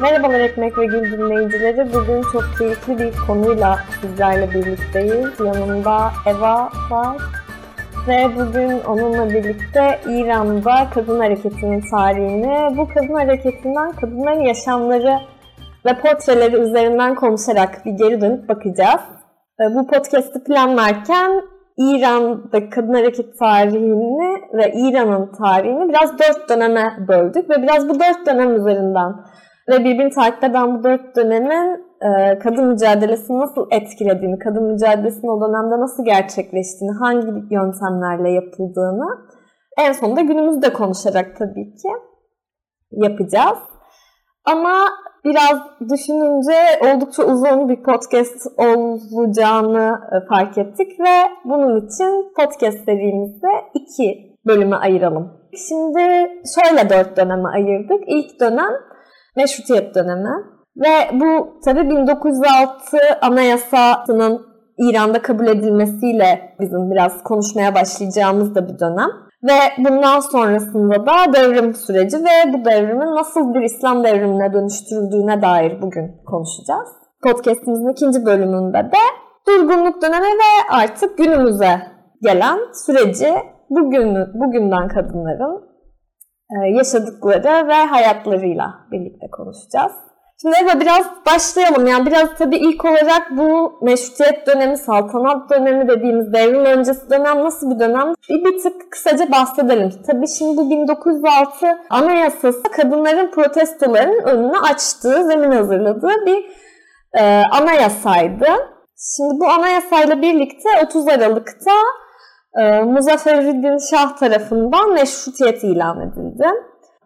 Merhabalar Ekmek ve Gül dinleyicileri. Bugün çok keyifli bir konuyla sizlerle birlikteyiz. Yanımda Eva var. Ve bugün onunla birlikte İran'da kadın hareketinin tarihini, bu kadın hareketinden kadınların yaşamları ve portreleri üzerinden konuşarak bir geri dönüp bakacağız. Bu podcast'i planlarken İran'da kadın hareket tarihini ve İran'ın tarihini biraz dört döneme böldük ve biraz bu dört dönem üzerinden ve birbirini takip eden bu dört dönemin e, kadın mücadelesini nasıl etkilediğini, kadın mücadelesinin o dönemde nasıl gerçekleştiğini, hangi yöntemlerle yapıldığını en sonunda günümüzde konuşarak tabii ki yapacağız. Ama biraz düşününce oldukça uzun bir podcast olacağını e, fark ettik ve bunun için podcast serimizi iki bölüme ayıralım. Şimdi şöyle dört döneme ayırdık. İlk dönem meşrutiyet dönemi ve bu tabi 1906 anayasasının İran'da kabul edilmesiyle bizim biraz konuşmaya başlayacağımız da bir dönem. Ve bundan sonrasında da devrim süreci ve bu devrimin nasıl bir İslam devrimine dönüştürüldüğüne dair bugün konuşacağız. Podcast'imizin ikinci bölümünde de durgunluk dönemi ve artık günümüze gelen süreci bugün, bugünden kadınların yaşadıkları ve hayatlarıyla birlikte konuşacağız. Şimdi Eva biraz başlayalım. Yani biraz tabii ilk olarak bu meşrutiyet dönemi, saltanat dönemi dediğimiz devrim öncesi dönem nasıl bir dönem? Bir, bir tık kısaca bahsedelim. Tabii şimdi bu 1906 anayasası kadınların protestolarının önünü açtığı, zemin hazırladığı bir e, anayasaydı. Şimdi bu anayasayla birlikte 30 Aralık'ta e, Muzafferüddin Şah tarafından meşrutiyet ilan edildi.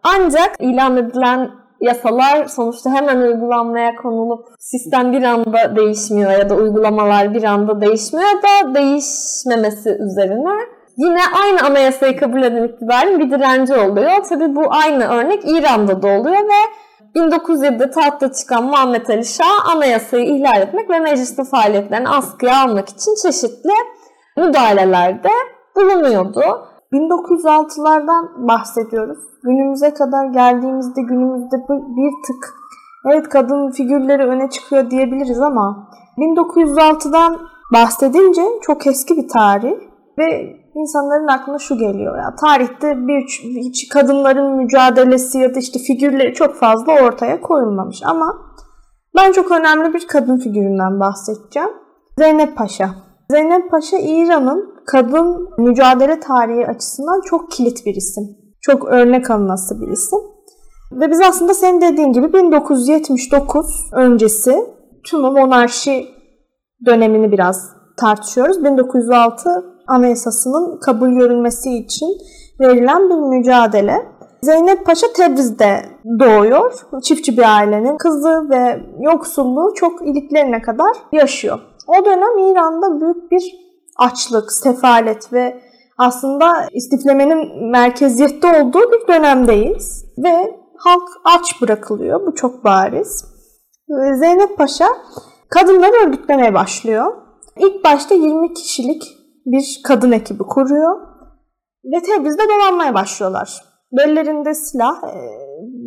Ancak ilan edilen yasalar sonuçta hemen uygulanmaya konulup sistem bir anda değişmiyor ya da uygulamalar bir anda değişmiyor da değişmemesi üzerine yine aynı anayasayı kabul eden iktidarın bir direnci oluyor. Tabi bu aynı örnek İran'da da oluyor ve 1907'de tahta çıkan Muhammed Ali Şah anayasayı ihlal etmek ve meclisin faaliyetlerini askıya almak için çeşitli müdahalelerde bulunuyordu. 1906'lardan bahsediyoruz. Günümüze kadar geldiğimizde günümüzde bir tık evet kadın figürleri öne çıkıyor diyebiliriz ama 1906'dan bahsedince çok eski bir tarih ve insanların aklına şu geliyor ya tarihte bir hiç kadınların mücadelesi ya da işte figürleri çok fazla ortaya koyulmamış ama ben çok önemli bir kadın figüründen bahsedeceğim. Zeynep Paşa. Zeynep Paşa İran'ın kadın mücadele tarihi açısından çok kilit bir isim. Çok örnek alınası bir isim. Ve biz aslında senin dediğin gibi 1979 öncesi tüm monarşi dönemini biraz tartışıyoruz. 1906 Anayasası'nın kabul görülmesi için verilen bir mücadele. Zeynep Paşa Tebriz'de doğuyor. Çiftçi bir ailenin kızı ve yoksulluğu çok iliklerine kadar yaşıyor. O dönem İran'da büyük bir açlık, sefalet ve aslında istiflemenin merkeziyette olduğu bir dönemdeyiz. Ve halk aç bırakılıyor. Bu çok bariz. Zeynep Paşa kadınları örgütlemeye başlıyor. İlk başta 20 kişilik bir kadın ekibi kuruyor. Ve Tebriz'de dolanmaya başlıyorlar. Bellerinde silah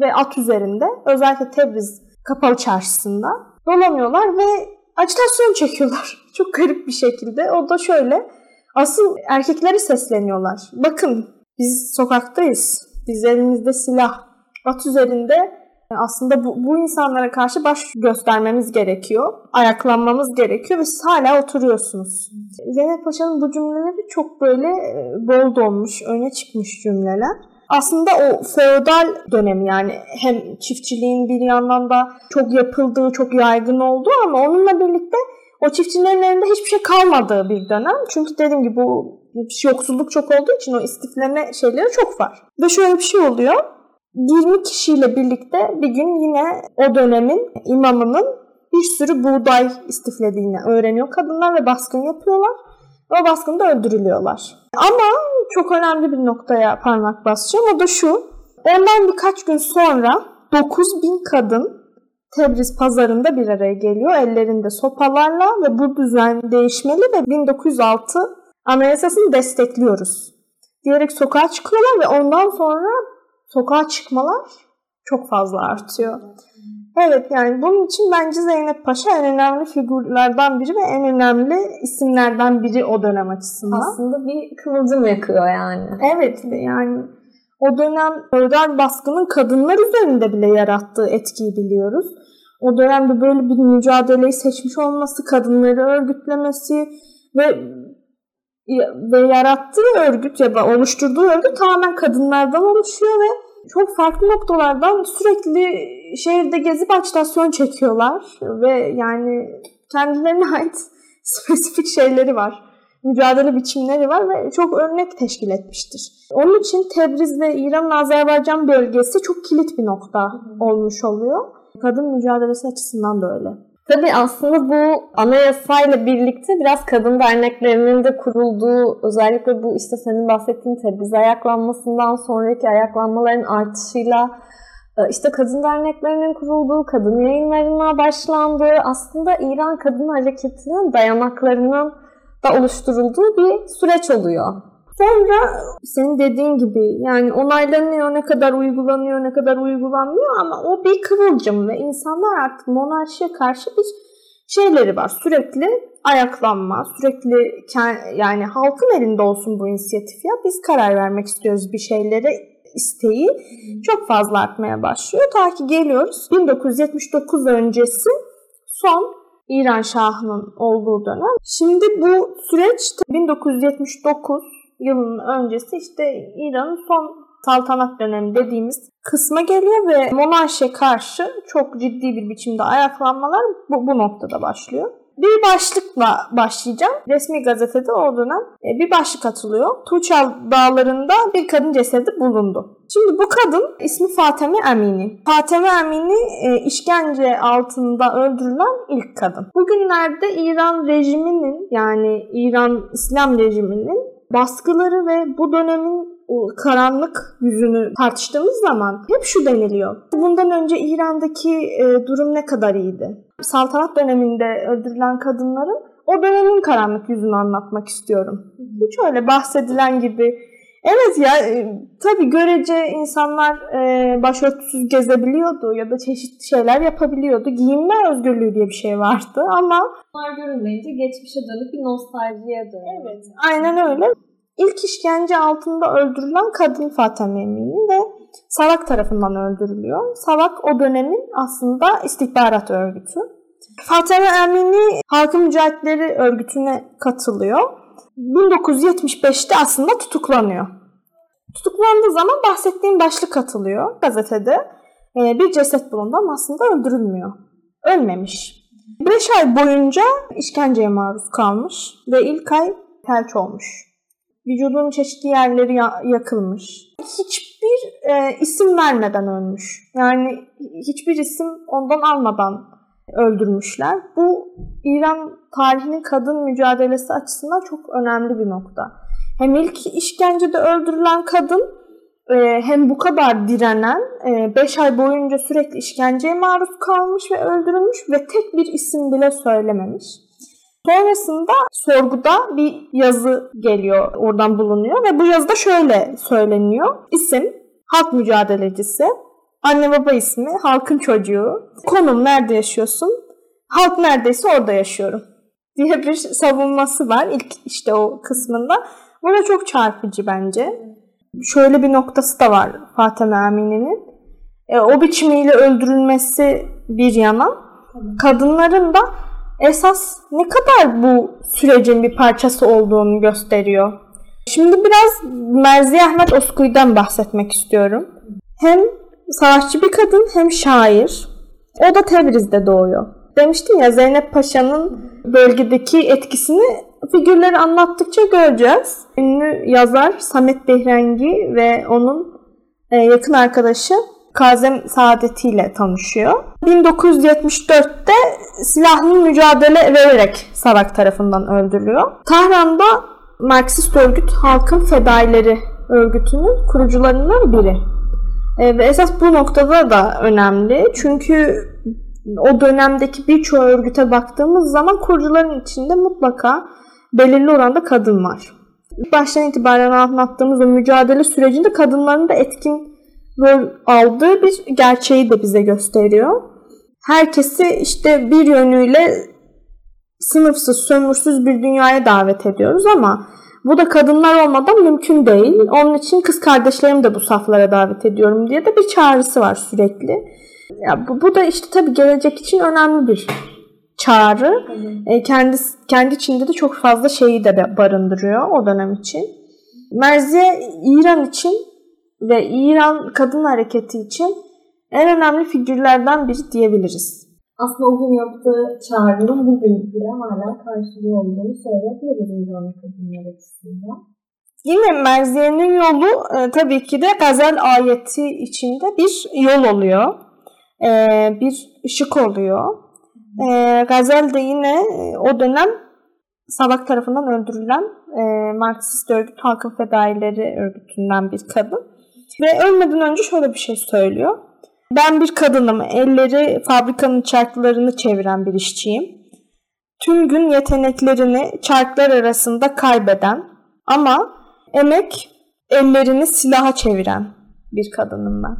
ve at üzerinde özellikle Tebriz kapalı çarşısında dolanıyorlar ve acitasyon çekiyorlar. Çok garip bir şekilde. O da şöyle. Asıl erkeklere sesleniyorlar. Bakın biz sokaktayız. Biz elimizde silah. At üzerinde aslında bu, bu insanlara karşı baş göstermemiz gerekiyor. Ayaklanmamız gerekiyor ve siz hala oturuyorsunuz. Zeynep Paşa'nın bu cümleleri çok böyle bol donmuş, öne çıkmış cümleler aslında o feodal dönemi yani hem çiftçiliğin bir yandan da çok yapıldığı, çok yaygın olduğu ama onunla birlikte o çiftçilerin elinde hiçbir şey kalmadığı bir dönem. Çünkü dediğim gibi bu yoksulluk çok olduğu için o istifleme şeyleri çok var. Ve şöyle bir şey oluyor. 20 kişiyle birlikte bir gün yine o dönemin imamının bir sürü buğday istiflediğini öğreniyor kadınlar ve baskın yapıyorlar. O baskında öldürülüyorlar. Ama çok önemli bir noktaya parmak basacağım. O da şu. Ondan birkaç gün sonra 9 bin kadın Tebriz pazarında bir araya geliyor. Ellerinde sopalarla ve bu düzen değişmeli ve 1906 anayasasını destekliyoruz. Diyerek sokağa çıkıyorlar ve ondan sonra sokağa çıkmalar çok fazla artıyor. Evet yani bunun için bence Zeynep Paşa en önemli figürlerden biri ve en önemli isimlerden biri o dönem açısından. Aslında bir kıvılcım yakıyor yani. Evet yani o dönem feodal baskının kadınlar üzerinde bile yarattığı etkiyi biliyoruz. O dönemde böyle bir mücadeleyi seçmiş olması, kadınları örgütlemesi ve ve yarattığı örgüt ya da oluşturduğu örgüt tamamen kadınlardan oluşuyor ve çok farklı noktalardan sürekli şehirde gezip acitasyon çekiyorlar ve yani kendilerine ait spesifik şeyleri var. Mücadele biçimleri var ve çok örnek teşkil etmiştir. Onun için Tebriz ve İran Azerbaycan bölgesi çok kilit bir nokta olmuş oluyor. Kadın mücadelesi açısından da öyle. Tabii aslında bu anayasayla birlikte biraz kadın derneklerinin de kurulduğu özellikle bu işte senin bahsettiğin Tebriz ayaklanmasından sonraki ayaklanmaların artışıyla e, işte kadın derneklerinin kurulduğu, kadın yayınlarına başlandığı aslında İran Kadın Hareketi'nin dayanaklarının da oluşturulduğu bir süreç oluyor. Sonra senin dediğin gibi yani onaylanıyor, ne kadar uygulanıyor, ne kadar uygulanmıyor ama o bir kıvılcım ve insanlar artık monarşiye karşı bir şeyleri var. Sürekli ayaklanma, sürekli yani halkın elinde olsun bu inisiyatif ya biz karar vermek istiyoruz bir şeylere isteği çok fazla artmaya başlıyor. Ta ki geliyoruz 1979 öncesi son İran Şahı'nın olduğu dönem. Şimdi bu süreç 1979 yılının öncesi işte İran'ın son saltanat dönemi dediğimiz kısma geliyor ve monarşiye karşı çok ciddi bir biçimde ayaklanmalar bu, bu noktada başlıyor. Bir başlıkla başlayacağım. Resmi gazetede o dönem e, bir başlık atılıyor. Tuğçal dağlarında bir kadın cesedi bulundu. Şimdi bu kadın ismi Fateme Emini. Fateme Emini e, işkence altında öldürülen ilk kadın. Bugünlerde İran rejiminin yani İran İslam rejiminin baskıları ve bu dönemin karanlık yüzünü tartıştığımız zaman hep şu deniliyor. Bundan önce İran'daki e, durum ne kadar iyiydi? Saltanat döneminde öldürülen kadınların o dönemin karanlık yüzünü anlatmak istiyorum. Hiç öyle bahsedilen gibi Evet ya e, tabii görece insanlar e, başörtüsüz gezebiliyordu ya da çeşitli şeyler yapabiliyordu. Giyinme özgürlüğü diye bir şey vardı ama... Bunlar görünmeyince geçmişe dönük bir nostaljiye dönüyor. Evet aynen öyle. İlk işkence altında öldürülen kadın Fatime Emini ve Savak tarafından öldürülüyor. Savak o dönemin aslında istihbarat örgütü. Fatime Emini Halkın Mücahitleri örgütüne katılıyor 1975'te aslında tutuklanıyor. Tutuklandığı zaman bahsettiğim başlık atılıyor gazetede. Ee, bir ceset bulundu ama aslında öldürülmüyor. Ölmemiş. 5 ay boyunca işkenceye maruz kalmış ve ilk ay felç olmuş. Vücudunun çeşitli yerleri yakılmış. Hiçbir e, isim vermeden ölmüş. Yani hiçbir isim ondan almadan öldürmüşler. Bu İran tarihinin kadın mücadelesi açısından çok önemli bir nokta. Hem ilk işkencede öldürülen kadın e, hem bu kadar direnen 5 e, ay boyunca sürekli işkenceye maruz kalmış ve öldürülmüş ve tek bir isim bile söylememiş. Sonrasında sorguda bir yazı geliyor, oradan bulunuyor ve bu yazıda şöyle söyleniyor. İsim, halk mücadelecisi, anne baba ismi, halkın çocuğu, konum nerede yaşıyorsun, halk neredeyse orada yaşıyorum diye bir savunması var ilk işte o kısmında. Bu da çok çarpıcı bence. Şöyle bir noktası da var Fatime Amine'nin. E, o biçimiyle öldürülmesi bir yana kadınların da esas ne kadar bu sürecin bir parçası olduğunu gösteriyor. Şimdi biraz Merzi Ahmet Oskuy'dan bahsetmek istiyorum. Hem savaşçı bir kadın hem şair. O da Tebriz'de doğuyor. Demiştim ya Zeynep Paşa'nın bölgedeki etkisini figürleri anlattıkça göreceğiz. Ünlü yazar Samet Behrengi ve onun e, yakın arkadaşı Kazem Saadeti ile tanışıyor. 1974'te silahlı mücadele vererek Sarak tarafından öldürülüyor. Tahran'da Marksist örgüt Halkın Fedaileri örgütünün kurucularından biri. E, ve esas bu noktada da önemli. Çünkü o dönemdeki birçok örgüte baktığımız zaman kurucuların içinde mutlaka belirli oranda kadın var. Baştan itibaren anlattığımız o mücadele sürecinde kadınların da etkin rol aldığı bir gerçeği de bize gösteriyor. herkesi işte bir yönüyle sınıfsız, sömürsüz bir dünyaya davet ediyoruz ama bu da kadınlar olmadan mümkün değil. Onun için kız kardeşlerimi de bu saflara davet ediyorum diye de bir çağrısı var sürekli. Ya bu, bu da işte tabii gelecek için önemli bir çağrı. E, kendi kendi içinde de çok fazla şeyi de barındırıyor o dönem için. Merziye İran için ve İran kadın hareketi için en önemli figürlerden biri diyebiliriz. Aslında o gün yaptığı çağrının bugün bile hala karşılığı olduğunu söyleyebiliriz İran kadınlar açısından. Yine Merziye'nin yolu e, tabii ki de gazel ayeti içinde bir yol oluyor. E, bir ışık oluyor. E, gazel de yine e, o dönem Salak tarafından öldürülen e, Marksist örgüt Halkın Fedaileri örgütünden bir kadın. Ve ölmeden önce şöyle bir şey söylüyor. Ben bir kadınım. Elleri fabrikanın çarklarını çeviren bir işçiyim. Tüm gün yeteneklerini çarklar arasında kaybeden ama emek ellerini silaha çeviren bir kadınım ben.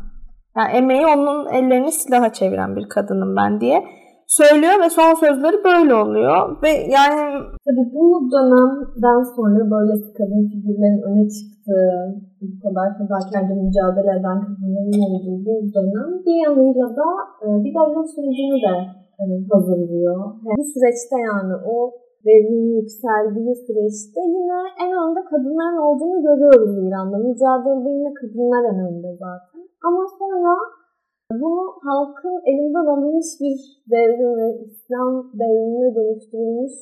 Yani emeği onun ellerini silaha çeviren bir kadınım ben diye söylüyor ve son sözleri böyle oluyor. Ve yani tabii bu dönemden sonra böyle kadın figürlerin öne çıktığı, bu kadar fedakarca mücadele eden kadınların olduğu bir dönem bir yanıyla da e, bir devrim sürecini de e, hazırlıyor. Yani bu süreçte yani o devrimin yükseldiği süreçte yine en önde kadınların olduğunu görüyoruz İran'da. Mücadelede yine kadınlar en önde zaten. Ama sonra bunu halkın elinden alınmış bir devrim ve İslam devrimine dönüştürülmüş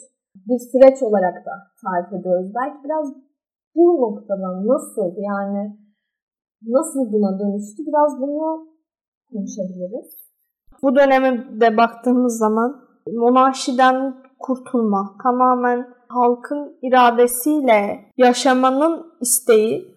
bir süreç olarak da tarif ediyoruz. Belki biraz bu noktadan nasıl yani nasıl buna dönüştü biraz bunu konuşabiliriz. Bu döneme de baktığımız zaman monarşiden kurtulma, tamamen halkın iradesiyle yaşamanın isteği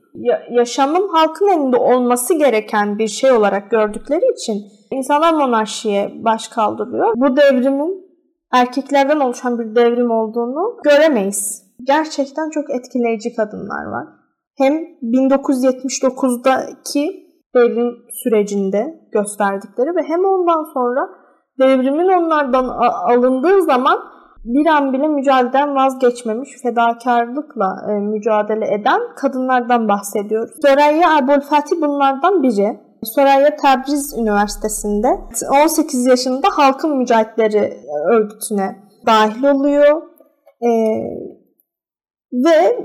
yaşamın halkın elinde olması gereken bir şey olarak gördükleri için insanlar monarşiye baş kaldırıyor. Bu devrimin erkeklerden oluşan bir devrim olduğunu göremeyiz. Gerçekten çok etkileyici kadınlar var. Hem 1979'daki devrim sürecinde gösterdikleri ve hem ondan sonra devrimin onlardan alındığı zaman bir an bile mücadeleden vazgeçmemiş, fedakarlıkla e, mücadele eden kadınlardan bahsediyoruz. Soraya Abulfati bunlardan biri. Soraya Tebriz Üniversitesi'nde 18 yaşında Halkın Mücahitleri örgütüne dahil oluyor. E, ve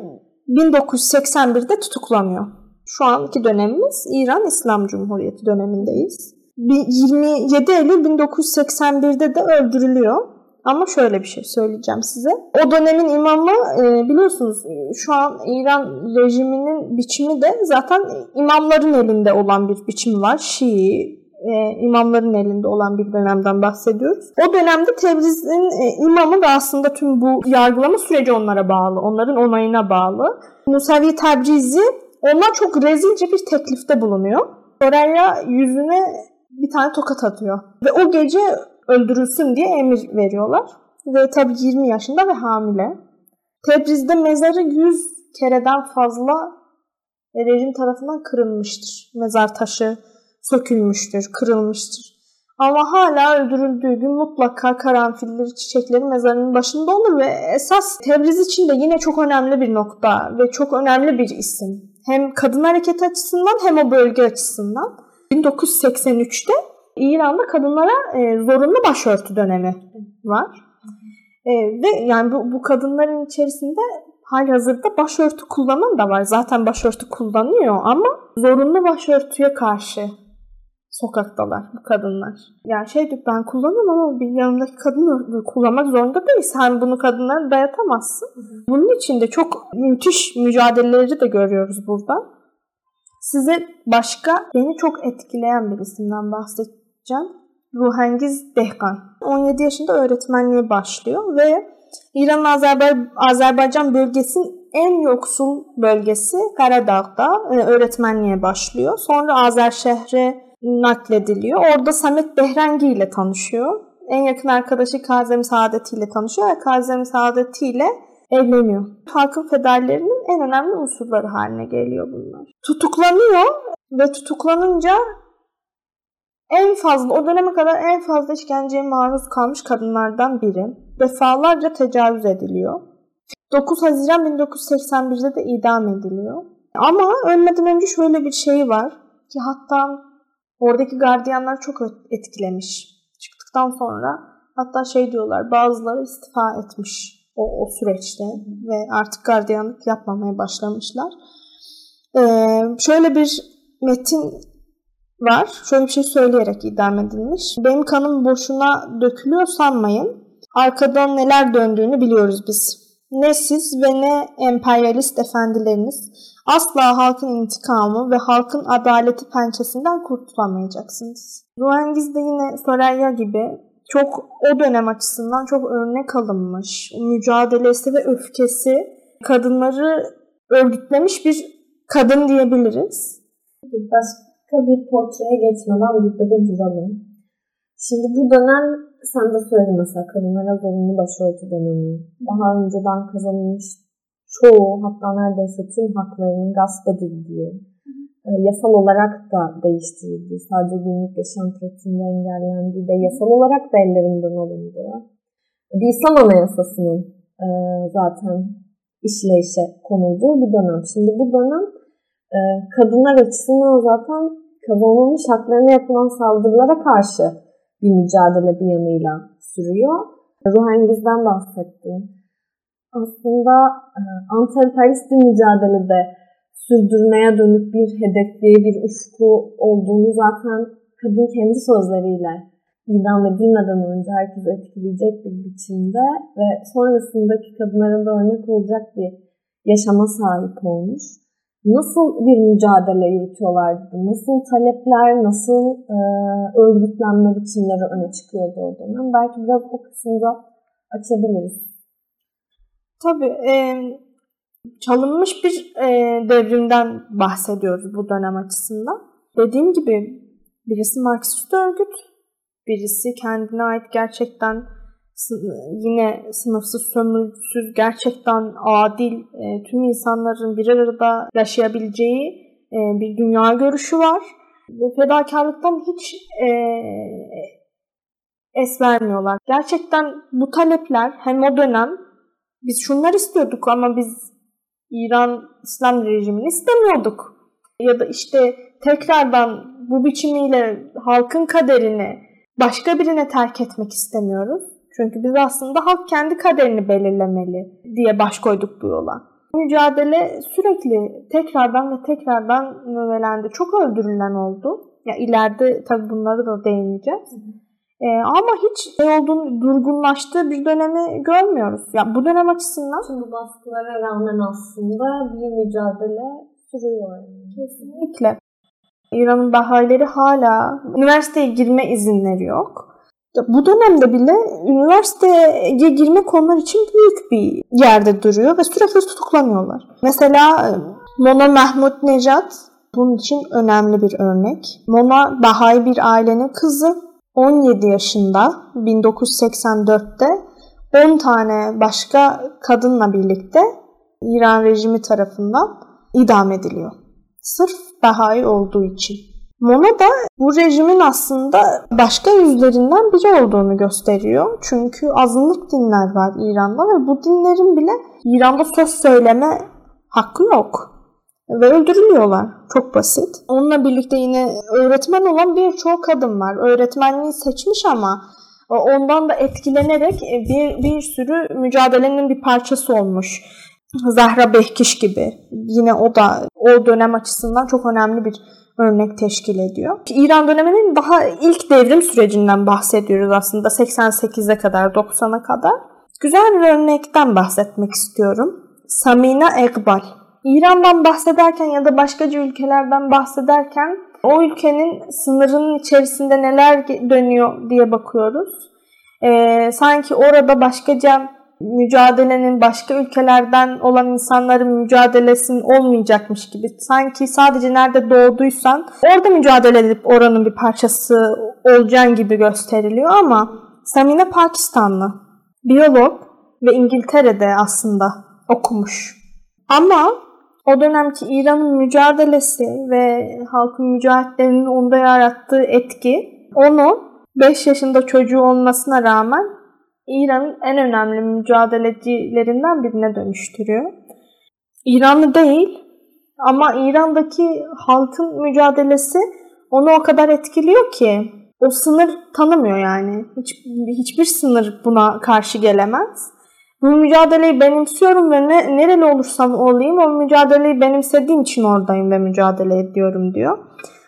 1981'de tutuklanıyor. Şu anki dönemimiz İran İslam Cumhuriyeti dönemindeyiz. 27 Eylül 1981'de de öldürülüyor. Ama şöyle bir şey söyleyeceğim size. O dönemin imamı e, biliyorsunuz şu an İran rejiminin biçimi de zaten imamların elinde olan bir biçimi var. Şii e, imamların elinde olan bir dönemden bahsediyoruz. O dönemde Tebriz'in e, imamı da aslında tüm bu yargılama süreci onlara bağlı. Onların onayına bağlı. Musavi Tebrizi onlar çok rezilce bir teklifte bulunuyor. Oraya yüzüne bir tane tokat atıyor. Ve o gece öldürülsün diye emir veriyorlar. Ve tabi 20 yaşında ve hamile. Tebriz'de mezarı 100 kereden fazla rejim tarafından kırılmıştır. Mezar taşı sökülmüştür, kırılmıştır. Ama hala öldürüldüğü gün mutlaka karanfilleri, çiçekleri mezarının başında olur ve esas Tebriz için de yine çok önemli bir nokta ve çok önemli bir isim. Hem kadın hareketi açısından hem o bölge açısından. 1983'te İran'da kadınlara e, zorunlu başörtü dönemi var. E, ve yani bu, bu kadınların içerisinde hali hazırda başörtü kullanan da var. Zaten başörtü kullanıyor ama zorunlu başörtüye karşı sokaktalar bu kadınlar. Yani şey ben kullanıyorum ama bir yanımdaki kadın kullanmak zorunda değil. Sen bunu kadınlara dayatamazsın. Bunun için de çok müthiş mücadeleleri de görüyoruz burada. Size başka beni çok etkileyen bir isimden bahsedeceğim Can Ruhengiz Dehkan. 17 yaşında öğretmenliğe başlıyor ve İran Azerbaycan, Azerbaycan bölgesinin en yoksul bölgesi Karadağ'da e, öğretmenliğe başlıyor. Sonra Azer şehre naklediliyor. Orada Samet Behrengi ile tanışıyor. En yakın arkadaşı Kazem Saadeti ile tanışıyor ve Kazem Saadeti ile evleniyor. Halkın federlerinin en önemli unsurları haline geliyor bunlar. Tutuklanıyor ve tutuklanınca en fazla o döneme kadar en fazla işkenceye maruz kalmış kadınlardan biri. Defalarca tecavüz ediliyor. 9 Haziran 1981'de de idam ediliyor. Ama ölmeden önce şöyle bir şey var ki hatta oradaki gardiyanlar çok etkilemiş. Çıktıktan sonra hatta şey diyorlar bazıları istifa etmiş o, o süreçte ve artık gardiyanlık yapmamaya başlamışlar. Ee, şöyle bir metin var. Şöyle bir şey söyleyerek idam edilmiş. Benim kanım boşuna dökülüyor sanmayın. Arkadan neler döndüğünü biliyoruz biz. Ne siz ve ne emperyalist efendileriniz asla halkın intikamı ve halkın adaleti pençesinden kurtulamayacaksınız. Ruengiz de yine Soraya gibi çok o dönem açısından çok örnek alınmış. Mücadelesi ve öfkesi kadınları örgütlemiş bir kadın diyebiliriz. Başka bir portreye geçmeden burada bir duralım. Şimdi bu dönem sen de söyledin mesela kadınlara zorunlu başörtü dönemi. Daha önceden kazanılmış çoğu hatta neredeyse tüm haklarının gasp edildiği, e, yasal olarak da değiştirildiği, sadece günlük yaşam pratiğinde engellendiği de yasal olarak da ellerinden alındığı bir İslam Anayasası'nın e, zaten işleyişe konulduğu bir dönem. Şimdi bu dönem kadınlar açısından zaten kazanılmış haklarına yapılan saldırılara karşı bir mücadele bir yanıyla sürüyor. Ruhengiz'den bahsettim. Aslında e, anti-emperyalist bir mücadelede sürdürmeye dönük bir hedefi, bir ufku olduğunu zaten kadın kendi sözleriyle idam edilmeden önce herkes etkileyecek bir biçimde ve sonrasındaki kadınların da örnek olacak bir yaşama sahip olmuş nasıl bir mücadele yürütüyorlardı? Nasıl talepler, nasıl e, örgütlenme biçimleri öne çıkıyordu o dönem? Belki biraz o kısımda açabiliriz. Tabii. E, çalınmış bir e, devrimden bahsediyoruz bu dönem açısından. Dediğim gibi birisi Marksist örgüt, birisi kendine ait gerçekten yine sınıfsız, sömürüsüz, gerçekten adil, e, tüm insanların bir arada yaşayabileceği e, bir dünya görüşü var. Ve fedakarlıktan hiç e, es vermiyorlar. Gerçekten bu talepler hem o dönem biz şunlar istiyorduk ama biz İran İslam rejimini istemiyorduk. Ya da işte tekrardan bu biçimiyle halkın kaderini başka birine terk etmek istemiyoruz çünkü biz aslında halk kendi kaderini belirlemeli diye baş koyduk bu yola. Mücadele sürekli tekrardan ve tekrardan növelendi. Çok öldürülen oldu. Ya ileride tabii bunları da değineceğiz. Ee, ama hiç şey olduğunu, durgunlaştığı bir dönemi görmüyoruz. Ya bu dönem açısından tüm bu baskılara rağmen aslında bir mücadele sürüyor. Kesinlikle. İran'ın bahayileri hala üniversiteye girme izinleri yok. Bu dönemde bile üniversiteye girme konular için büyük bir yerde duruyor ve sürekli tutuklanıyorlar. Mesela e, Mona Mahmut Nejat bunun için önemli bir örnek. Mona Bahay bir ailenin kızı. 17 yaşında 1984'te 10 tane başka kadınla birlikte İran rejimi tarafından idam ediliyor. Sırf Bahay olduğu için. Mona da bu rejimin aslında başka yüzlerinden biri olduğunu gösteriyor. Çünkü azınlık dinler var İran'da ve bu dinlerin bile İran'da söz söyleme hakkı yok. Ve öldürülüyorlar. Çok basit. Onunla birlikte yine öğretmen olan birçok kadın var. Öğretmenliği seçmiş ama ondan da etkilenerek bir, bir sürü mücadelenin bir parçası olmuş. Zahra Behkiş gibi. Yine o da o dönem açısından çok önemli bir örnek teşkil ediyor. İran döneminin daha ilk devrim sürecinden bahsediyoruz aslında 88'e kadar 90'a kadar. Güzel bir örnekten bahsetmek istiyorum. Samina Ekbal. İran'dan bahsederken ya da başkaca ülkelerden bahsederken o ülkenin sınırının içerisinde neler dönüyor diye bakıyoruz. Ee, sanki orada başkaca mücadelenin başka ülkelerden olan insanların mücadelesinin olmayacakmış gibi. Sanki sadece nerede doğduysan orada mücadele edip oranın bir parçası olacaksın gibi gösteriliyor ama Samine Pakistanlı. Biyolog ve İngiltere'de aslında okumuş. Ama o dönemki İran'ın mücadelesi ve halkın mücahitlerinin onda yarattığı etki onu 5 yaşında çocuğu olmasına rağmen İran'ın en önemli mücadelecilerinden birine dönüştürüyor. İranlı değil ama İran'daki halkın mücadelesi onu o kadar etkiliyor ki o sınır tanımıyor yani. Hiç, hiçbir sınır buna karşı gelemez. Bu mücadeleyi benimsiyorum ve ne, nereli olursam olayım o mücadeleyi benimsediğim için oradayım ve mücadele ediyorum diyor.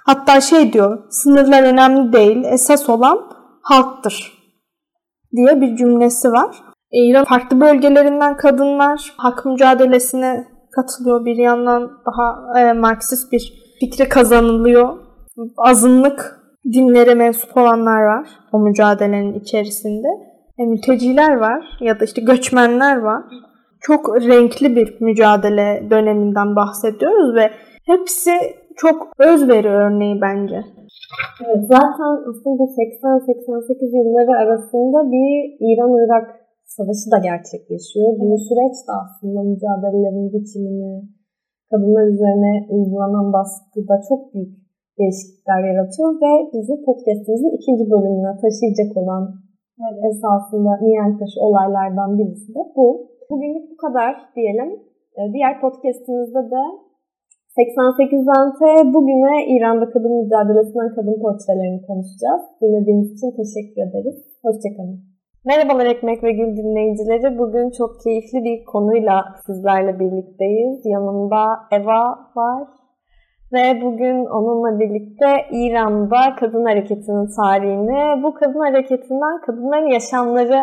Hatta şey diyor, sınırlar önemli değil, esas olan halktır diye bir cümlesi var. İran farklı bölgelerinden kadınlar hak mücadelesine katılıyor. Bir yandan daha e, Marksist bir fikri kazanılıyor. Azınlık dinlere mensup olanlar var o mücadelenin içerisinde. E, mülteciler var ya da işte göçmenler var. Çok renkli bir mücadele döneminden bahsediyoruz ve hepsi çok özveri örneği bence. Evet, zaten aslında 80-88 yılları arasında bir İran-Irak savaşı da gerçekleşiyor. Bu süreç de aslında mücadelelerin biçimini, kadınlar üzerine uygulanan baskıda çok büyük değişiklikler yaratıyor ve bizi podcastimizin ikinci bölümüne taşıyacak olan evet. esasında mihenk taşı olaylardan birisi de bu. Bugünlük bu kadar diyelim. Ee, diğer podcastimizde de 88'den T bugüne İran'da kadın mücadelesinden kadın portrelerini konuşacağız. Dinlediğiniz için teşekkür ederiz. Hoşçakalın. Merhabalar Ekmek ve Gül dinleyicileri. Bugün çok keyifli bir konuyla sizlerle birlikteyiz. Yanımda Eva var. Ve bugün onunla birlikte İran'da kadın hareketinin tarihini, bu kadın hareketinden kadınların yaşamları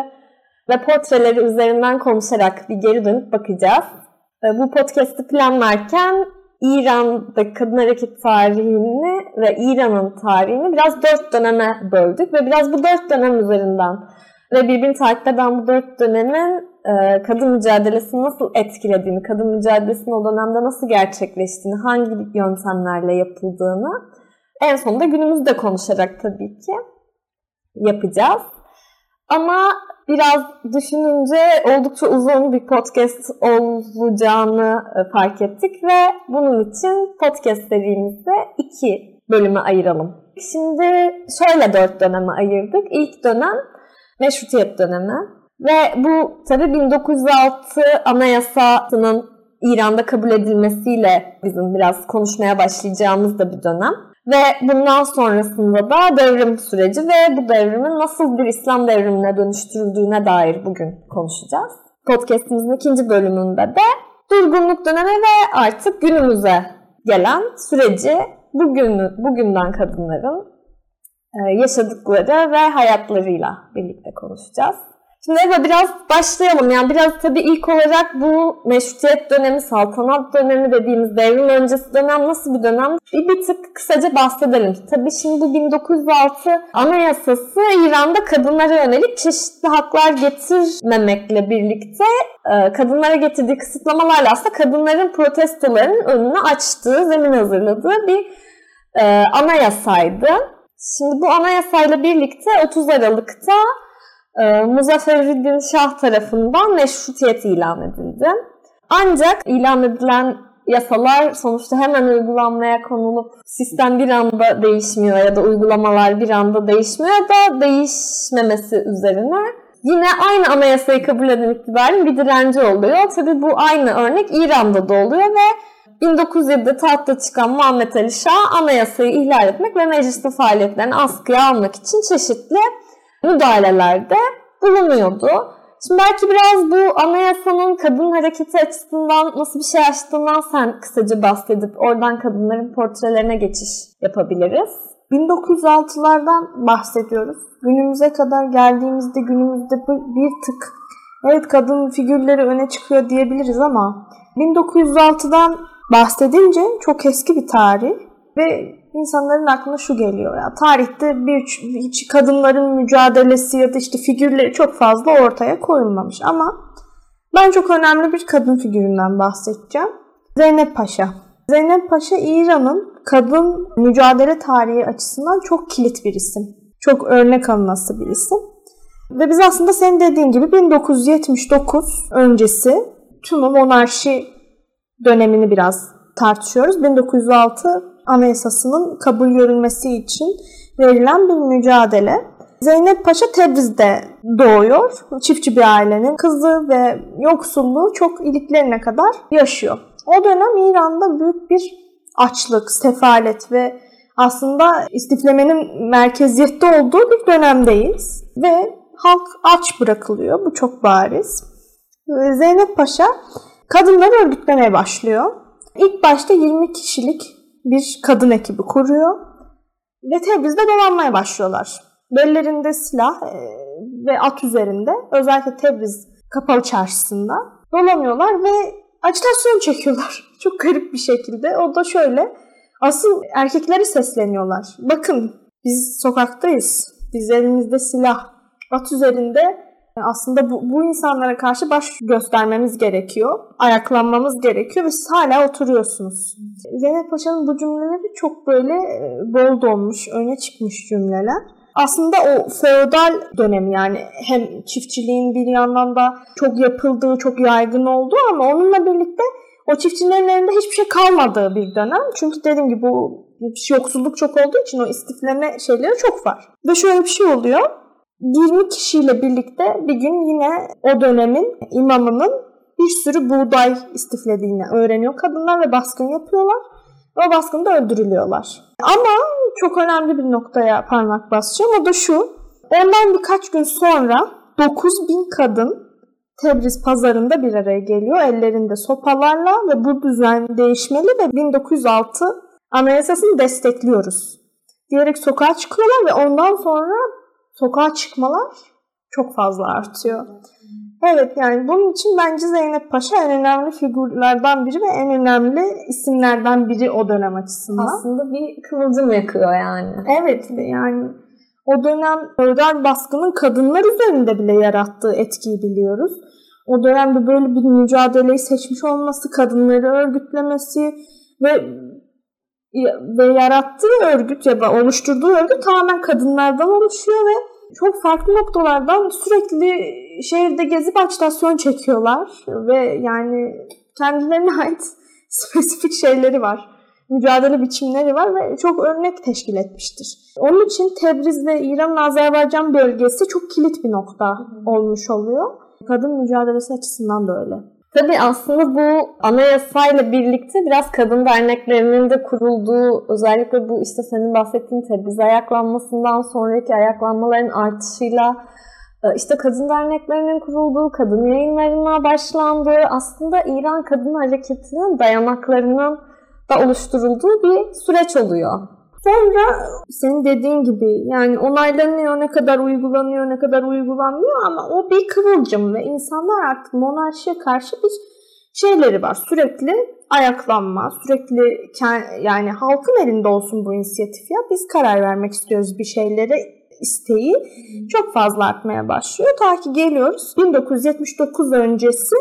ve portreleri üzerinden konuşarak bir geri dönüp bakacağız. Bu podcast'i planlarken İran'da kadın hareket tarihini ve İran'ın tarihini biraz dört döneme böldük ve biraz bu dört dönem üzerinden ve birbirini takip eden bu dört dönemin e, kadın mücadelesini nasıl etkilediğini, kadın mücadelesinin o dönemde nasıl gerçekleştiğini, hangi yöntemlerle yapıldığını en sonunda günümüzde konuşarak tabii ki yapacağız. Ama biraz düşününce oldukça uzun bir podcast olacağını e, fark ettik ve bunun için podcast serimizde iki bölüme ayıralım. Şimdi şöyle dört döneme ayırdık. İlk dönem meşrutiyet dönemi ve bu tabi 1906 anayasasının İran'da kabul edilmesiyle bizim biraz konuşmaya başlayacağımız da bir dönem. Ve bundan sonrasında da devrim süreci ve bu devrimin nasıl bir İslam devrimine dönüştürüldüğüne dair bugün konuşacağız. Podcast'imizin ikinci bölümünde de durgunluk dönemi ve artık günümüze gelen süreci bugün, bugünden kadınların e, yaşadıkları ve hayatlarıyla birlikte konuşacağız. Şimdi Eva biraz başlayalım. Yani biraz tabii ilk olarak bu meşrutiyet dönemi, saltanat dönemi dediğimiz devrim öncesi dönem nasıl bir dönem? Bir, bir tık kısaca bahsedelim. Tabii şimdi bu 1906 anayasası İran'da kadınlara yönelik çeşitli haklar getirmemekle birlikte e, kadınlara getirdiği kısıtlamalarla aslında kadınların protestolarının önünü açtığı, zemin hazırladığı bir e, anayasaydı. Şimdi bu anayasayla birlikte 30 Aralık'ta e, Muzafferuddin Şah tarafından meşrutiyet ilan edildi. Ancak ilan edilen yasalar sonuçta hemen uygulanmaya konulup sistem bir anda değişmiyor ya da uygulamalar bir anda değişmiyor da değişmemesi üzerine yine aynı anayasayı kabul eden iktidarın bir direnci oluyor. Tabi bu aynı örnek İran'da da oluyor ve 1907'de tahta çıkan Muhammed Ali Şah anayasayı ihlal etmek ve meclisin faaliyetlerini askıya almak için çeşitli müdahalelerde bulunuyordu. Şimdi belki biraz bu anayasanın kadın hareketi açısından nasıl bir şey açtığından sen kısaca bahsedip oradan kadınların portrelerine geçiş yapabiliriz. 1906'lardan bahsediyoruz. Günümüze kadar geldiğimizde günümüzde bir tık evet kadın figürleri öne çıkıyor diyebiliriz ama 1906'dan bahsedince çok eski bir tarih ve insanların aklına şu geliyor ya tarihte bir hiç kadınların mücadelesi ya da işte figürleri çok fazla ortaya koyulmamış ama ben çok önemli bir kadın figüründen bahsedeceğim. Zeynep Paşa. Zeynep Paşa İran'ın kadın mücadele tarihi açısından çok kilit bir isim. Çok örnek alınası bir isim. Ve biz aslında senin dediğin gibi 1979 öncesi tüm monarşi dönemini biraz tartışıyoruz. 1906 Anayasası'nın kabul görülmesi için verilen bir mücadele. Zeynep Paşa Tebriz'de doğuyor. Çiftçi bir ailenin kızı ve yoksulluğu çok iliklerine kadar yaşıyor. O dönem İran'da büyük bir açlık, sefalet ve aslında istiflemenin merkeziyette olduğu bir dönemdeyiz. Ve halk aç bırakılıyor. Bu çok bariz. Zeynep Paşa kadınları örgütlemeye başlıyor. İlk başta 20 kişilik bir kadın ekibi kuruyor ve Tebriz'de dolanmaya başlıyorlar. Bellerinde silah e, ve at üzerinde özellikle Tebriz kapalı çarşısında dolanıyorlar ve acitasyon çekiyorlar. Çok garip bir şekilde. O da şöyle. Asıl erkeklere sesleniyorlar. Bakın biz sokaktayız. Biz elimizde silah. At üzerinde aslında bu, bu insanlara karşı baş göstermemiz gerekiyor. Ayaklanmamız gerekiyor ve siz hala oturuyorsunuz. Zeynep Paşa'nın bu cümleleri çok böyle e, bol donmuş, öne çıkmış cümleler. Aslında o feodal dönemi yani hem çiftçiliğin bir yandan da çok yapıldığı, çok yaygın olduğu ama onunla birlikte o çiftçilerin elinde hiçbir şey kalmadığı bir dönem. Çünkü dediğim gibi bu yoksulluk çok olduğu için o istifleme şeyleri çok var. Ve şöyle bir şey oluyor. 20 kişiyle birlikte bir gün yine o dönemin imamının bir sürü buğday istiflediğini öğreniyor kadınlar ve baskın yapıyorlar. O baskında öldürülüyorlar. Ama çok önemli bir noktaya parmak basacağım. O da şu. Ondan birkaç gün sonra 9 bin kadın Tebriz pazarında bir araya geliyor. Ellerinde sopalarla ve bu düzen değişmeli ve 1906 anayasasını destekliyoruz. Diyerek sokağa çıkıyorlar ve ondan sonra sokağa çıkmalar çok fazla artıyor. Evet yani bunun için bence Zeynep Paşa en önemli figürlerden biri ve en önemli isimlerden biri o dönem açısından. Aslında bir kıvılcım yakıyor yani. Evet yani o dönem feodal baskının kadınlar üzerinde bile yarattığı etkiyi biliyoruz. O dönemde böyle bir mücadeleyi seçmiş olması, kadınları örgütlemesi ve ve yarattığı örgüt ya da oluşturduğu örgüt tamamen kadınlardan oluşuyor ve çok farklı noktalardan sürekli şehirde gezip acitasyon çekiyorlar ve yani kendilerine ait spesifik şeyleri var. Mücadele biçimleri var ve çok örnek teşkil etmiştir. Onun için Tebriz ve İran'ın Azerbaycan bölgesi çok kilit bir nokta olmuş oluyor. Kadın mücadelesi açısından da öyle. Tabii aslında bu anayasayla birlikte biraz kadın derneklerinin de kurulduğu özellikle bu işte senin bahsettiğin Tebriz ayaklanmasından sonraki ayaklanmaların artışıyla e, işte kadın derneklerinin kurulduğu, kadın yayınlarına başlandığı aslında İran Kadın Hareketi'nin dayanaklarının da oluşturulduğu bir süreç oluyor. Sonra senin dediğin gibi yani onaylanıyor, ne kadar uygulanıyor, ne kadar uygulanmıyor ama o bir kıvılcım ve insanlar artık monarşiye karşı bir şeyleri var. Sürekli ayaklanma, sürekli yani halkın elinde olsun bu inisiyatif ya biz karar vermek istiyoruz bir şeylere isteği çok fazla artmaya başlıyor. Ta ki geliyoruz 1979 öncesi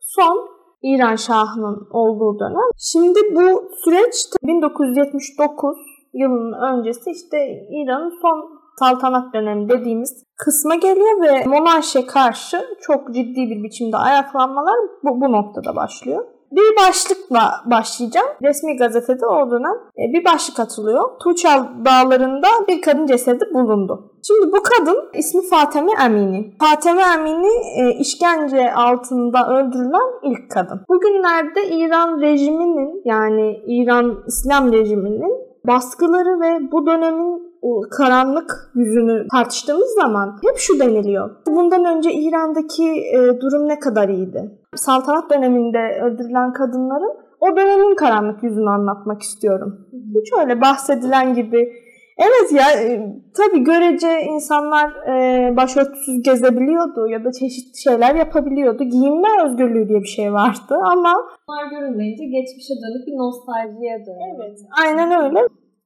son İran Şahı'nın olduğu dönem. Şimdi bu süreç 1979 yılının öncesi işte İran'ın son saltanat dönemi dediğimiz kısma geliyor ve monarşiye karşı çok ciddi bir biçimde ayaklanmalar bu, bu noktada başlıyor. Bir başlıkla başlayacağım. Resmi gazetede o dönem e, bir başlık atılıyor. Tuğçal dağlarında bir kadın cesedi bulundu. Şimdi bu kadın ismi Fateme Emini. Fateme Emini e, işkence altında öldürülen ilk kadın. Bugünlerde İran rejiminin yani İran İslam rejiminin baskıları ve bu dönemin o karanlık yüzünü tartıştığımız zaman hep şu deniliyor. Bundan önce İran'daki e, durum ne kadar iyiydi? Saltanat döneminde öldürülen kadınların o dönemin karanlık yüzünü anlatmak istiyorum. Hiç öyle bahsedilen gibi Evet ya e, tabii görece insanlar e, başörtüsüz gezebiliyordu ya da çeşitli şeyler yapabiliyordu. Giyinme özgürlüğü diye bir şey vardı ama... Bunlar görünmeyince geçmişe dönük bir nostaljiye dönüyor. Evet aynen öyle.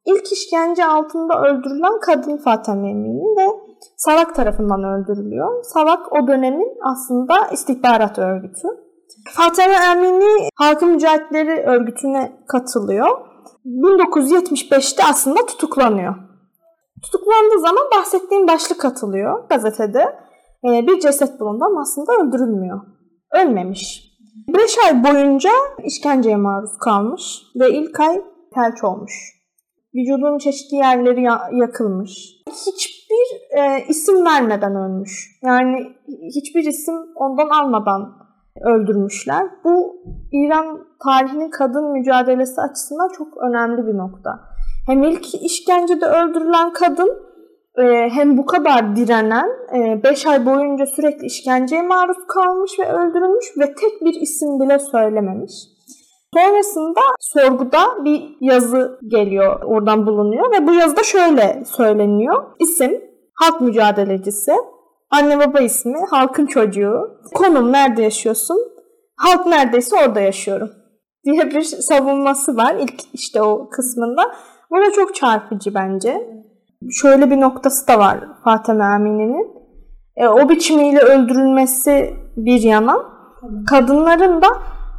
İlk işkence altında öldürülen kadın Fatime Emini ve Savak tarafından öldürülüyor. Savak o dönemin aslında istihbarat örgütü. Fatime Emini Halkın Mücahitleri örgütüne katılıyor 1975'te aslında tutuklanıyor. Tutuklandığı zaman bahsettiğim başlık atılıyor gazetede. Ee, bir ceset bulundu ama aslında öldürülmüyor. Ölmemiş. 5 ay boyunca işkenceye maruz kalmış ve ilk ay felç olmuş. Vücudunun çeşitli yerleri ya- yakılmış. Hiçbir e, isim vermeden ölmüş. Yani hiçbir isim ondan almadan öldürmüşler. Bu İran tarihinin kadın mücadelesi açısından çok önemli bir nokta. Hem ilk işkencede öldürülen kadın e, hem bu kadar direnen 5 ay boyunca sürekli işkenceye maruz kalmış ve öldürülmüş ve tek bir isim bile söylememiş. Sonrasında sorguda bir yazı geliyor, oradan bulunuyor ve bu yazıda şöyle söyleniyor. İsim, halk mücadelecisi, anne baba ismi, halkın çocuğu, konum nerede yaşıyorsun, halk neredeyse orada yaşıyorum diye bir savunması var ilk işte o kısmında. Bu da çok çarpıcı bence. Şöyle bir noktası da var Fatıma Amine'nin. E, o biçimiyle öldürülmesi bir yana, kadınların da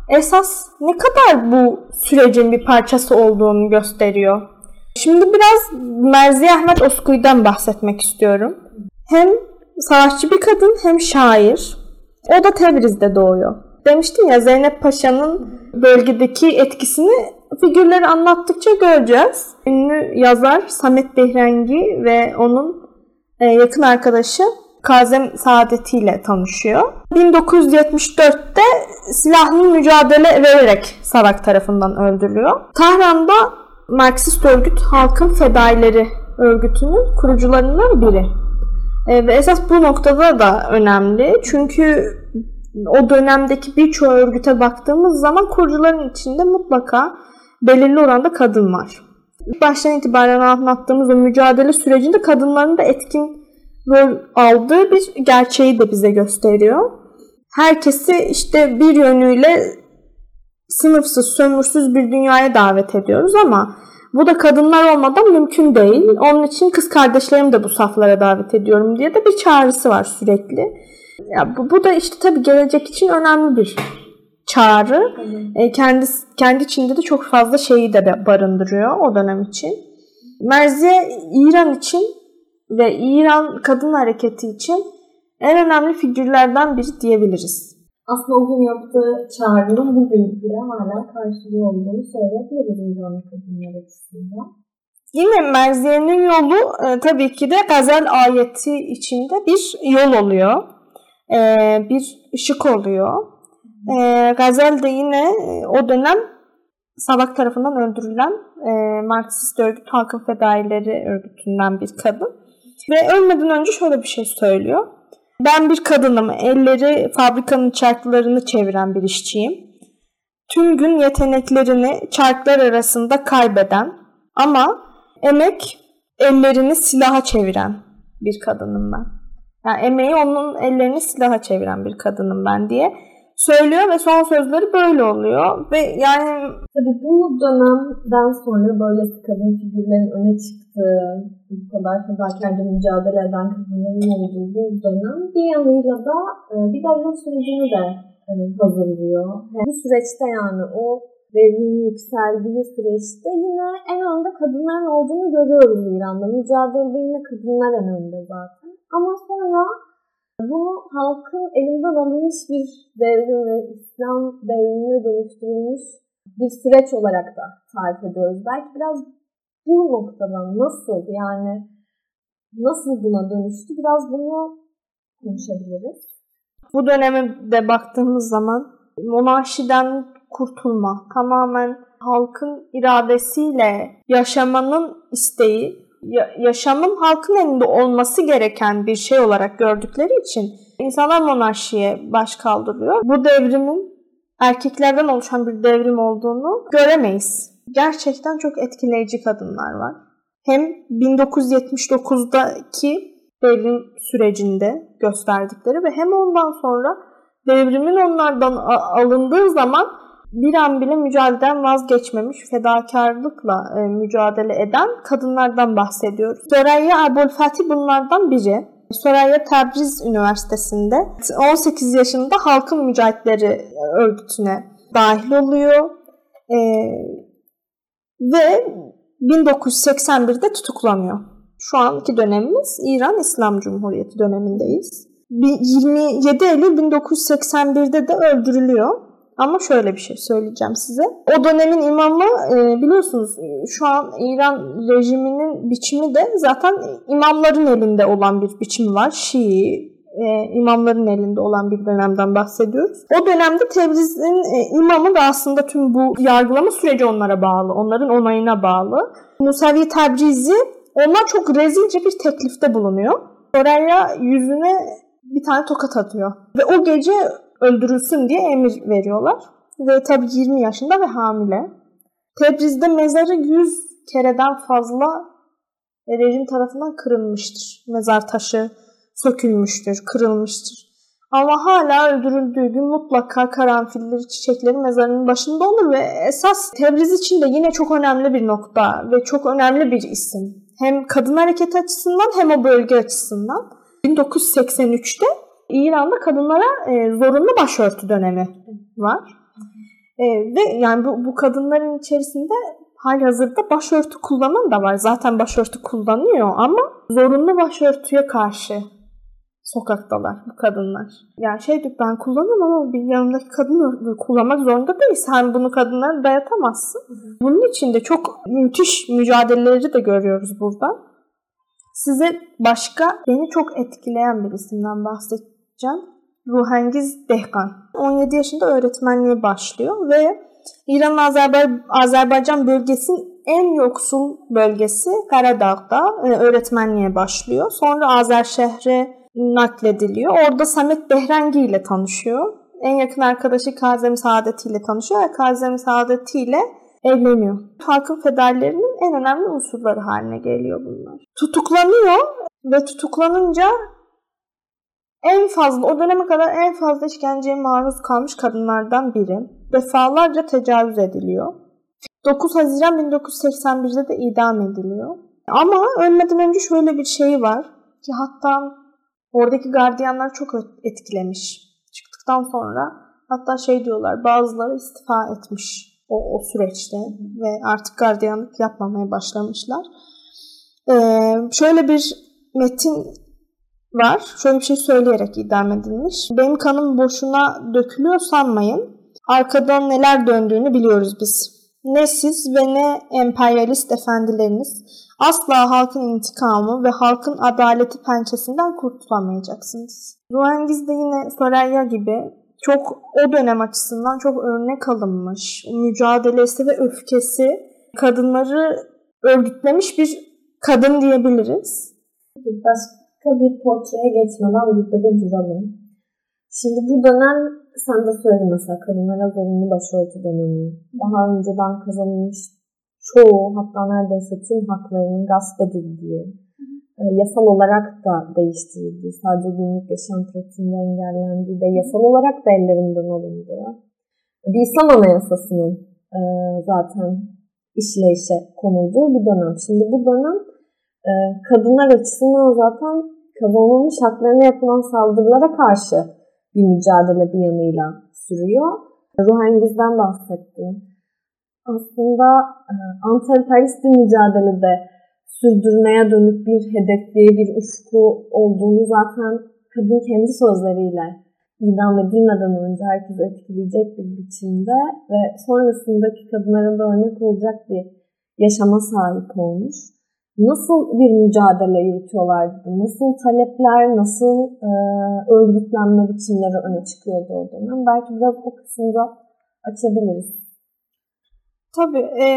esas ne kadar bu sürecin bir parçası olduğunu gösteriyor. Şimdi biraz Merziye Ahmet Oskuy'dan bahsetmek istiyorum. Hem savaşçı bir kadın hem şair. O da Tebriz'de doğuyor. Demiştim ya Zeynep Paşa'nın bölgedeki etkisini figürleri anlattıkça göreceğiz. Ünlü yazar Samet Behrengi ve onun e, yakın arkadaşı Kazem Saadeti ile tanışıyor. 1974'te silahlı mücadele vererek Sarak tarafından öldürülüyor. Tahran'da Marksist örgüt Halkın Fedaileri örgütünün kurucularından biri. E, ve esas bu noktada da önemli. Çünkü o dönemdeki birçok örgüte baktığımız zaman kurucuların içinde mutlaka belirli oranda kadın var. Baştan itibaren anlattığımız o mücadele sürecinde kadınların da etkin rol aldığı bir gerçeği de bize gösteriyor. Herkesi işte bir yönüyle sınıfsız, sömürsüz bir dünyaya davet ediyoruz ama bu da kadınlar olmadan mümkün değil. Onun için kız kardeşlerimi de bu saflara davet ediyorum diye de bir çağrısı var sürekli. Ya bu, bu da işte tabii gelecek için önemli bir çağrı. E, kendi kendi içinde de çok fazla şeyi de barındırıyor o dönem için. Merziye İran için ve İran kadın hareketi için en önemli figürlerden biri diyebiliriz. Aslında o gün yaptığı çağrının bugün bile hala karşılığı olduğunu söyleyebiliriz İran kadınlar açısından. Yine Merziye'nin yolu e, tabii ki de gazel ayeti içinde bir yol oluyor. E, bir ışık oluyor. E, gazel de yine e, o dönem Savak tarafından öldürülen e, Marksist örgüt Halkın Fedaileri örgütünden bir kadın. Ve ölmeden önce şöyle bir şey söylüyor. Ben bir kadınım. Elleri fabrikanın çarklarını çeviren bir işçiyim. Tüm gün yeteneklerini çarklar arasında kaybeden ama emek ellerini silaha çeviren bir kadınım ben. Yani emeği onun ellerini silaha çeviren bir kadınım ben diye söylüyor ve son sözleri böyle oluyor ve yani tabii bu dönemden sonra böyle kadın figürlerin öne çıktığı, bu kadar fedakarca mücadele eden kadınların olduğu bir dönem bir yanıyla da e, bir devrim sürecini de e, hazırlıyor. Yani bu süreçte yani o devrimin yükseldiği süreçte yine en önde kadınların olduğunu görüyoruz İran'da. Mücadelede yine kadınlar en önde zaten. Ama sonra bunu halkın elinden alınmış bir devrim ve İslam devrimine dönüştürülmüş bir süreç olarak da tarif ediyoruz. Belki biraz bu noktadan nasıl yani nasıl buna dönüştü biraz bunu konuşabiliriz. Bu döneme de baktığımız zaman monarşiden kurtulma, tamamen halkın iradesiyle yaşamanın isteği yaşamın halkın elinde olması gereken bir şey olarak gördükleri için insanlar monarşiye baş kaldırıyor. Bu devrimin erkeklerden oluşan bir devrim olduğunu göremeyiz. Gerçekten çok etkileyici kadınlar var. Hem 1979'daki devrim sürecinde gösterdikleri ve hem ondan sonra devrimin onlardan alındığı zaman bir an bile mücadeleden vazgeçmemiş, fedakarlıkla e, mücadele eden kadınlardan bahsediyoruz. Soraya Abulfati bunlardan biri. Soraya Tebriz Üniversitesi'nde 18 yaşında Halkın Mücahitleri örgütüne dahil oluyor. E, ve 1981'de tutuklanıyor. Şu anki dönemimiz İran İslam Cumhuriyeti dönemindeyiz. 27 Eylül 1981'de de öldürülüyor. Ama şöyle bir şey söyleyeceğim size. O dönemin imamı e, biliyorsunuz e, şu an İran rejiminin biçimi de zaten imamların elinde olan bir biçimi var. Şii e, imamların elinde olan bir dönemden bahsediyoruz. O dönemde Tebriz'in imamı da aslında tüm bu yargılama süreci onlara bağlı. Onların onayına bağlı. Musavi Tebrizi onlar çok rezilce bir teklifte bulunuyor. Soraya yüzüne bir tane tokat atıyor. Ve o gece öldürülsün diye emir veriyorlar. Ve tabii 20 yaşında ve hamile. Tebriz'de mezarı 100 kereden fazla rejim tarafından kırılmıştır. Mezar taşı sökülmüştür, kırılmıştır. Ama hala öldürüldüğü gün mutlaka karanfilleri, çiçekleri mezarının başında olur ve esas Tebriz için de yine çok önemli bir nokta ve çok önemli bir isim. Hem kadın hareketi açısından hem o bölge açısından. 1983'te İran'da kadınlara e, zorunlu başörtü dönemi var. E, ve yani bu, bu kadınların içerisinde hali hazırda başörtü kullanan da var. Zaten başörtü kullanıyor ama zorunlu başörtüye karşı sokaktalar bu kadınlar. Yani şey ben kullanıyorum ama bir yanımdaki kadın kullanmak zorunda değil. Sen bunu kadınlara dayatamazsın. Bunun için de çok müthiş mücadeleleri de görüyoruz burada. Size başka beni çok etkileyen bir isimden bahsedeceğim. Ruhengiz Dehkan. 17 yaşında öğretmenliğe başlıyor ve İran Azerbaycan, Azerbaycan bölgesinin en yoksul bölgesi Karadağ'da e, öğretmenliğe başlıyor. Sonra Azer şehre naklediliyor. Orada Samet Behrengi ile tanışıyor. En yakın arkadaşı Kazem Saadeti ile tanışıyor ve Kazem Saadeti ile evleniyor. Halkın federlerinin en önemli unsurları haline geliyor bunlar. Tutuklanıyor ve tutuklanınca en fazla o döneme kadar en fazla işkenceye maruz kalmış kadınlardan biri. Defalarca tecavüz ediliyor. 9 Haziran 1981'de de idam ediliyor. Ama ölmeden önce şöyle bir şey var ki hatta oradaki gardiyanlar çok etkilemiş. Çıktıktan sonra hatta şey diyorlar bazıları istifa etmiş o, o süreçte ve artık gardiyanlık yapmamaya başlamışlar. Ee, şöyle bir metin var. Şöyle bir şey söyleyerek idam edilmiş. Benim kanım boşuna dökülüyor sanmayın. Arkadan neler döndüğünü biliyoruz biz. Ne siz ve ne emperyalist efendileriniz asla halkın intikamı ve halkın adaleti pençesinden kurtulamayacaksınız. Ruengiz de yine Soraya gibi çok o dönem açısından çok örnek alınmış. Mücadelesi ve öfkesi kadınları örgütlemiş bir kadın diyebiliriz. Başka bir portreye geçmeden burada bir duralım. Şimdi bu dönem sen de söyledin mesela kadınlara zorunlu başörtü dönemi. Daha önceden kazanılmış çoğu hatta neredeyse tüm haklarının gasp edildiği, e, yasal olarak da değiştirildiği, sadece günlük yaşam pratiğinde engellendiği de yasal olarak da ellerinden alındığı bir İslam Anayasası'nın e, zaten işleyişe konulduğu bir dönem. Şimdi bu dönem kadınlar açısından zaten kazanılmış haklarına yapılan saldırılara karşı bir mücadele bir yanıyla sürüyor. Ruhengiz'den bahsettim. Aslında e, anti-emperyalist bir mücadelede sürdürmeye dönük bir hedefi, bir ufku olduğunu zaten kadın kendi sözleriyle idam edilmeden önce herkes etkileyecek bir biçimde ve sonrasındaki kadınların da örnek olacak bir yaşama sahip olmuş nasıl bir mücadele yürütüyorlardı? Nasıl talepler, nasıl e, örgütlenme biçimleri öne çıkıyordu o dönem? Belki biraz o kısımda açabiliriz. Tabii. E,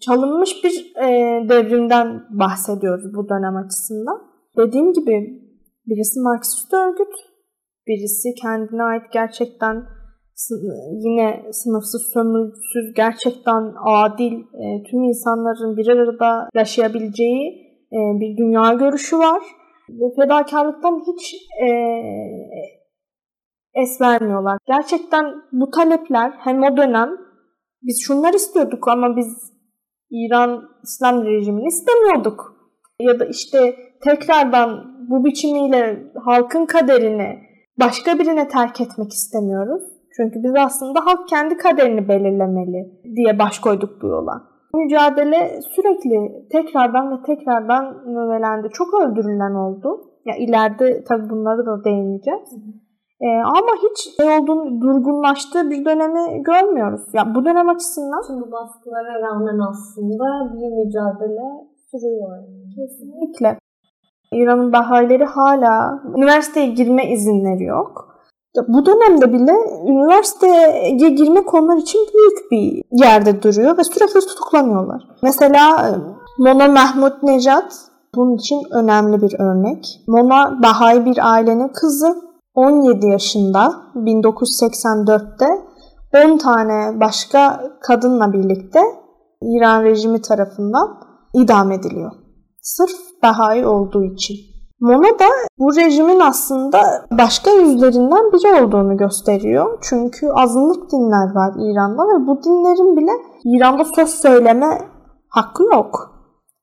çalınmış bir e, devrimden bahsediyoruz bu dönem açısından. Dediğim gibi birisi Marksist örgüt, birisi kendine ait gerçekten yine sınıfsız, sömürüsüz, gerçekten adil, e, tüm insanların bir arada yaşayabileceği e, bir dünya görüşü var. Ve fedakarlıktan hiç e, es vermiyorlar. Gerçekten bu talepler hem o dönem biz şunlar istiyorduk ama biz İran İslam rejimini istemiyorduk. Ya da işte tekrardan bu biçimiyle halkın kaderini başka birine terk etmek istemiyoruz çünkü biz aslında halk kendi kaderini belirlemeli diye baş koyduk bu yola. Mücadele sürekli tekrardan ve tekrardan növelendi. Çok öldürülen oldu. Ya ileride tabii bunları da değineceğiz. E, ama hiç şey olduğunu, durgunlaştığı bir dönemi görmüyoruz. Ya bu dönem açısından Tüm bu baskılara rağmen aslında bir mücadele sürüyor. Yani. kesinlikle İran'ın Bahayileri hala üniversiteye girme izinleri yok. Bu dönemde bile üniversiteye girme konular için büyük bir yerde duruyor ve sürekli tutuklanıyorlar. Mesela e, Mona Mahmud Nejat bunun için önemli bir örnek. Mona Bahayi bir ailenin kızı. 17 yaşında 1984'te 10 tane başka kadınla birlikte İran rejimi tarafından idam ediliyor. Sırf Bahayi olduğu için. Mona da bu rejimin aslında başka yüzlerinden biri olduğunu gösteriyor. Çünkü azınlık dinler var İran'da ve bu dinlerin bile İran'da söz söyleme hakkı yok.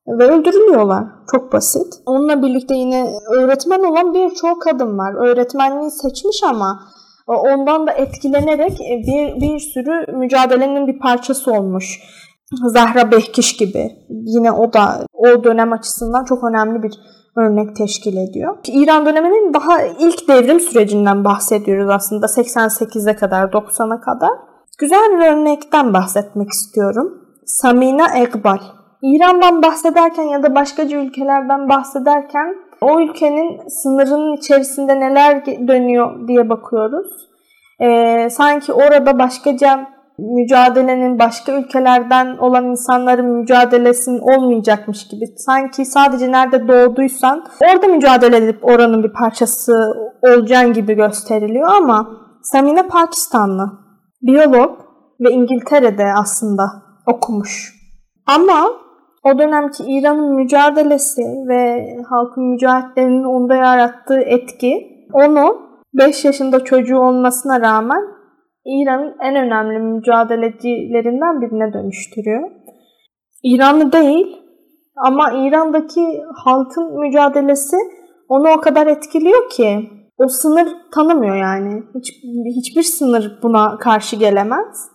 Ve öldürülüyorlar. Çok basit. Onunla birlikte yine öğretmen olan birçok kadın var. Öğretmenliği seçmiş ama ondan da etkilenerek bir, bir sürü mücadelenin bir parçası olmuş. Zahra Behkiş gibi. Yine o da o dönem açısından çok önemli bir örnek teşkil ediyor. İran döneminin daha ilk devrim sürecinden bahsediyoruz aslında 88'e kadar 90'a kadar. Güzel bir örnekten bahsetmek istiyorum. Samina Ekbal. İran'dan bahsederken ya da başkaca ülkelerden bahsederken o ülkenin sınırının içerisinde neler dönüyor diye bakıyoruz. Ee, sanki orada başkaca mücadelenin başka ülkelerden olan insanların mücadelesinin olmayacakmış gibi. Sanki sadece nerede doğduysan orada mücadele edip oranın bir parçası olacaksın gibi gösteriliyor ama Samine Pakistanlı. Biyolog ve İngiltere'de aslında okumuş. Ama o dönemki İran'ın mücadelesi ve halkın mücahitlerinin onda yarattığı etki onu 5 yaşında çocuğu olmasına rağmen İran'ın en önemli mücadelecilerinden birine dönüştürüyor. İranlı değil ama İran'daki halkın mücadelesi onu o kadar etkiliyor ki o sınır tanımıyor yani. Hiç, hiçbir sınır buna karşı gelemez.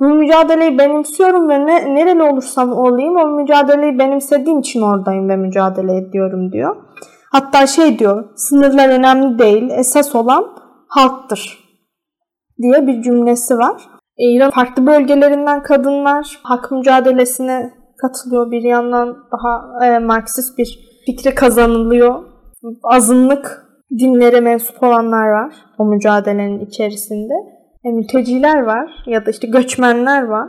Bu mücadeleyi benimsiyorum ve ne, nereli olursam olayım o mücadeleyi benimsediğim için oradayım ve mücadele ediyorum diyor. Hatta şey diyor sınırlar önemli değil esas olan halktır diye bir cümlesi var. İran farklı bölgelerinden kadınlar hak mücadelesine katılıyor. Bir yandan daha e, Marksist bir fikri kazanılıyor. Azınlık dinlere mensup olanlar var o mücadelenin içerisinde. E, mülteciler var ya da işte göçmenler var.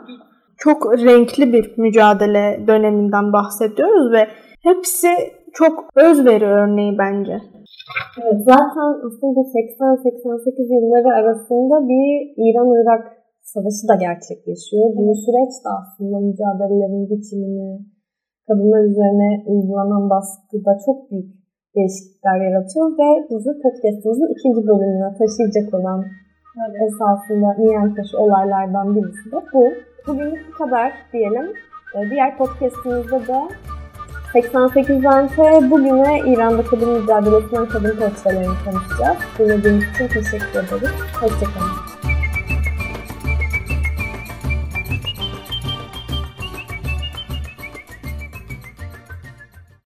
Çok renkli bir mücadele döneminden bahsediyoruz ve hepsi çok özveri örneği bence. Evet, zaten aslında 80-88 yılları arasında bir İran-Irak savaşı da gerçekleşiyor. Bu süreç de aslında mücadelelerin biçimini, kadınlar üzerine uygulanan baskıda çok büyük değişiklikler yaratıyor ve bizi podcastimizin ikinci bölümüne taşıyacak olan evet. esasında niyen taşı olaylardan birisi de bu. Bugünlük bu kadar diyelim. Ee, diğer podcastimizde de 88'den te bugüne İran'da kadın mücadelesinden kadın portrelerini konuşacağız. Dinlediğiniz için teşekkür ederiz. Hoşçakalın.